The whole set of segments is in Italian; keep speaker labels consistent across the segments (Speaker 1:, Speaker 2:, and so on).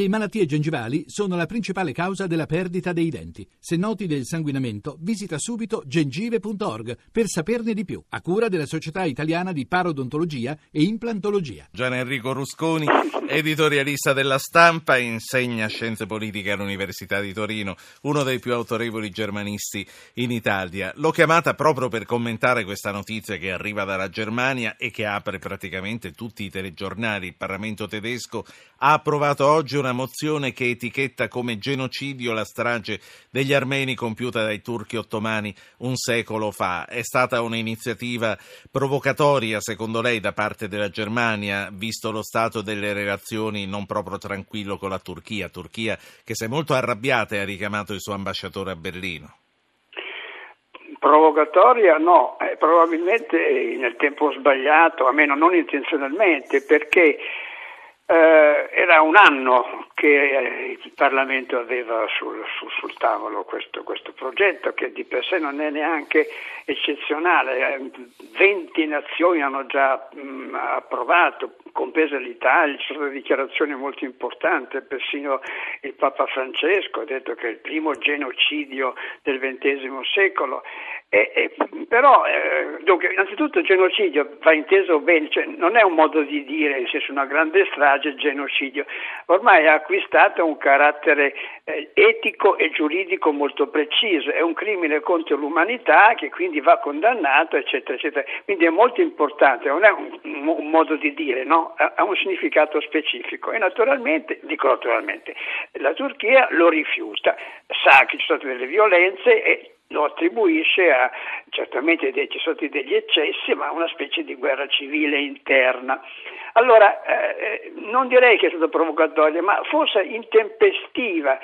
Speaker 1: Le malattie gengivali sono la principale causa della perdita dei denti. Se noti del sanguinamento, visita subito gengive.org per saperne di più, a cura della Società Italiana di Parodontologia e Implantologia.
Speaker 2: Gian Enrico Rusconi, editorialista della stampa, insegna scienze politiche all'Università di Torino, uno dei più autorevoli germanisti in Italia. L'ho chiamata proprio per commentare questa notizia che arriva dalla Germania e che apre praticamente tutti i telegiornali. Il Parlamento tedesco ha approvato oggi una mozione che etichetta come genocidio la strage degli armeni compiuta dai turchi ottomani un secolo fa. È stata un'iniziativa provocatoria, secondo lei, da parte della Germania, visto lo stato delle relazioni non proprio tranquillo con la Turchia, Turchia che si è molto arrabbiata e ha richiamato il suo ambasciatore a Berlino.
Speaker 3: Provocatoria no, eh, probabilmente nel tempo sbagliato, a meno non intenzionalmente, perché era un anno che eh, il Parlamento aveva sul, sul, sul tavolo questo, questo, progetto che di per sé non è neanche eccezionale. 20 nazioni hanno già mh, approvato, compresa l'Italia, ci sono dichiarazioni molto importanti, persino il Papa Francesco ha detto che è il primo genocidio del XX secolo. E, e, però, eh, dunque, innanzitutto il genocidio va inteso bene, cioè, non è un modo di dire, nel senso una grande strage, genocidio, ormai ha acquistato un carattere eh, etico e giuridico molto preciso, è un crimine contro l'umanità che quindi va condannato, eccetera, eccetera. Quindi è molto importante, non è un, un modo di dire, no? ha un significato specifico e naturalmente, dico naturalmente, la Turchia lo rifiuta, sa che ci sono state delle violenze e lo attribuisce a, certamente ci sono stati degli eccessi, ma a una specie di guerra civile interna. Allora, eh, non direi che è stata provocatoria, ma forse intempestiva.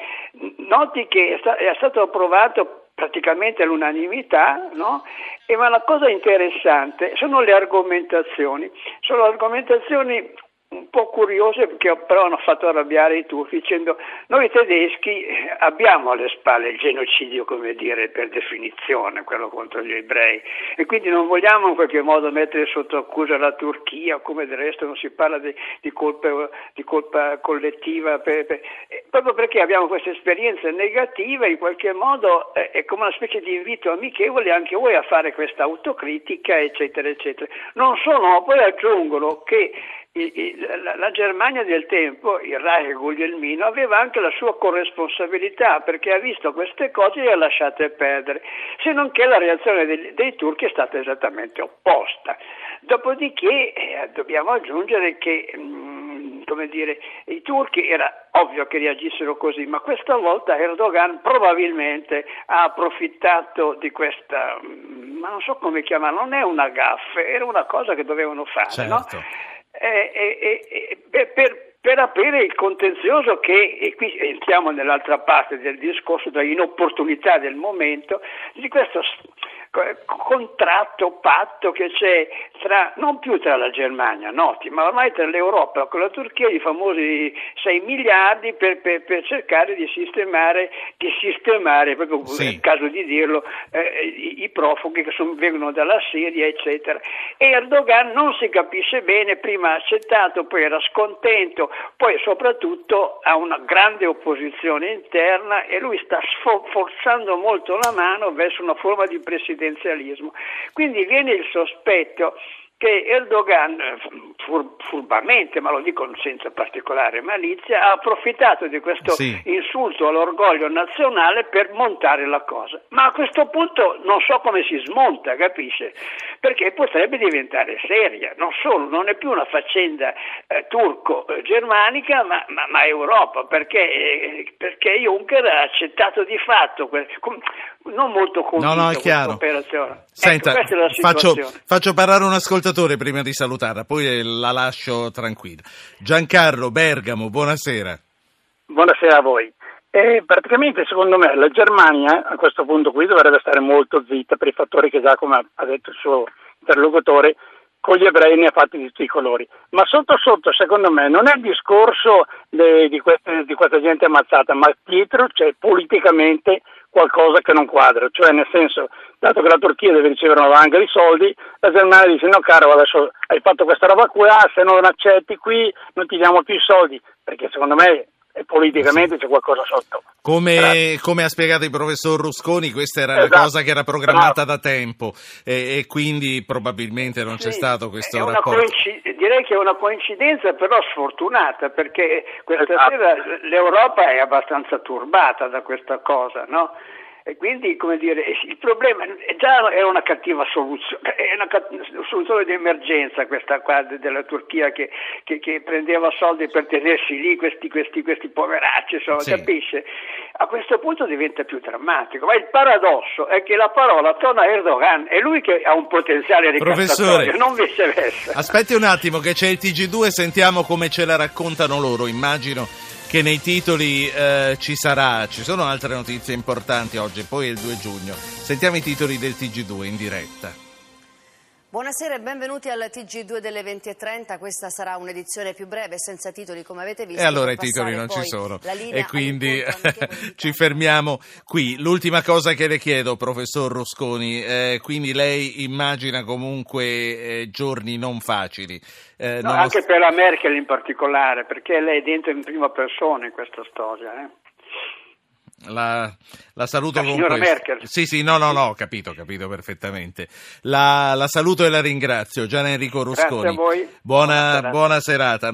Speaker 3: Noti che è, sta- è stato approvato praticamente all'unanimità, no? E ma la cosa interessante sono le argomentazioni, sono argomentazioni un po' curiose che però hanno fatto arrabbiare i turchi dicendo noi tedeschi abbiamo alle spalle il genocidio come dire per definizione quello contro gli ebrei. E quindi non vogliamo in qualche modo mettere sotto accusa la Turchia come del resto non si parla di, di, colpa, di colpa, collettiva per, per, eh, proprio perché abbiamo questa esperienza negativa in qualche modo eh, è come una specie di invito amichevole anche voi a fare questa autocritica eccetera eccetera. Non solo poi aggiungono che la Germania del tempo, il Reich Guglielmino, aveva anche la sua corresponsabilità perché ha visto queste cose e le ha lasciate perdere, se non che la reazione dei, dei turchi è stata esattamente opposta. Dopodiché eh, dobbiamo aggiungere che mh, mm, come dire, i turchi era ovvio che reagissero così, ma questa volta Erdogan probabilmente ha approfittato di questa, mm, ma non so come chiamarla, non è una gaffe, era una cosa che dovevano fare,
Speaker 2: certo.
Speaker 3: no? Eh, eh, eh, per, per, aprire il contenzioso che, e qui entriamo nell'altra parte del discorso della inopportunità del momento, di questo contratto, patto che c'è tra, non più tra la Germania, noti, ma ormai tra l'Europa con la Turchia i famosi 6 miliardi per, per, per cercare di sistemare, di sistemare proprio sì. è caso di dirlo, eh, i, i, profughi che sono, vengono dalla Siria, eccetera. E Erdogan non si capisce bene, prima ha accettato, poi era scontento, poi soprattutto ha una grande opposizione interna e lui sta sforzando molto la mano verso una forma di presidenza presidenzialismo. Quindi viene il sospetto che Erdogan fur, furbamente, ma lo dico senza particolare malizia, ha approfittato di questo sì. insulto all'orgoglio nazionale per montare la cosa. Ma a questo punto non so come si smonta, capisce? Perché potrebbe diventare seria, non solo, non è più una faccenda eh, turco-germanica, ma, ma, ma Europa, perché, eh, perché, Juncker ha accettato di fatto, que- com- non molto convinto
Speaker 2: no, no, è chiaro.
Speaker 3: operazione.
Speaker 2: Senta,
Speaker 3: ecco,
Speaker 2: faccio, faccio parlare un ascoltatore prima di salutarla, poi la lascio tranquilla. Giancarlo Bergamo, buonasera.
Speaker 4: Buonasera a voi. E praticamente secondo me la Germania a questo punto qui dovrebbe stare molto zitta per i fattori che già come ha detto il suo interlocutore con gli ebrei ne ha fatti di tutti i colori. Ma sotto sotto secondo me non è il discorso de, di, queste, di, questa gente ammazzata, ma dietro c'è politicamente qualcosa che non quadra, cioè nel senso, dato che la Turchia deve ricevere una valanga di soldi, la Germania dice no caro adesso hai fatto questa roba qua, se non accetti qui non ti diamo più i soldi, perché secondo me politicamente c'è qualcosa sotto.
Speaker 2: Come, come, ha spiegato il professor Rusconi, questa era esatto. la cosa che era programmata Bravo. da tempo e, e, quindi probabilmente non sì, c'è stato questo rapporto.
Speaker 3: Coincid- direi che è una coincidenza però sfortunata perché questa esatto. sera l'Europa è abbastanza turbata da questa cosa, no? E quindi, come dire, il problema già era una cattiva soluzione, è una soluzione di emergenza questa qua della Turchia che, che, che prendeva soldi per tenersi lì questi, questi, questi poveracci, insomma, sì. capisce? A questo punto diventa più drammatico, ma il paradosso è che la parola torna a Erdogan, è lui che ha un potenziale
Speaker 2: ricattatorio,
Speaker 3: non viceversa.
Speaker 2: Aspetti un attimo che c'è il TG2 e sentiamo come ce la raccontano loro, immagino che nei titoli eh, ci sarà, ci sono altre notizie importanti oggi, poi è il 2 giugno. Sentiamo i titoli del TG2 in diretta.
Speaker 5: Buonasera e benvenuti al TG2 delle 20.30. Questa sarà un'edizione più breve, senza titoli, come avete visto.
Speaker 2: E allora i titoli non ci sono. E quindi ci fermiamo qui. L'ultima cosa che le chiedo, professor Rusconi, eh, quindi lei immagina comunque eh, giorni non facili.
Speaker 3: Eh, no, non anche lo... per la Merkel in particolare, perché lei è dentro in prima persona in questa storia.
Speaker 2: La, la, saluto
Speaker 3: la con questo. Merkel.
Speaker 2: Sì, sì, no, no, no, ho capito, ho capito perfettamente. La, la saluto e la ringrazio. Gian Enrico Rusconi.
Speaker 3: Grazie a voi.
Speaker 2: Buona, buona serata. Buona serata.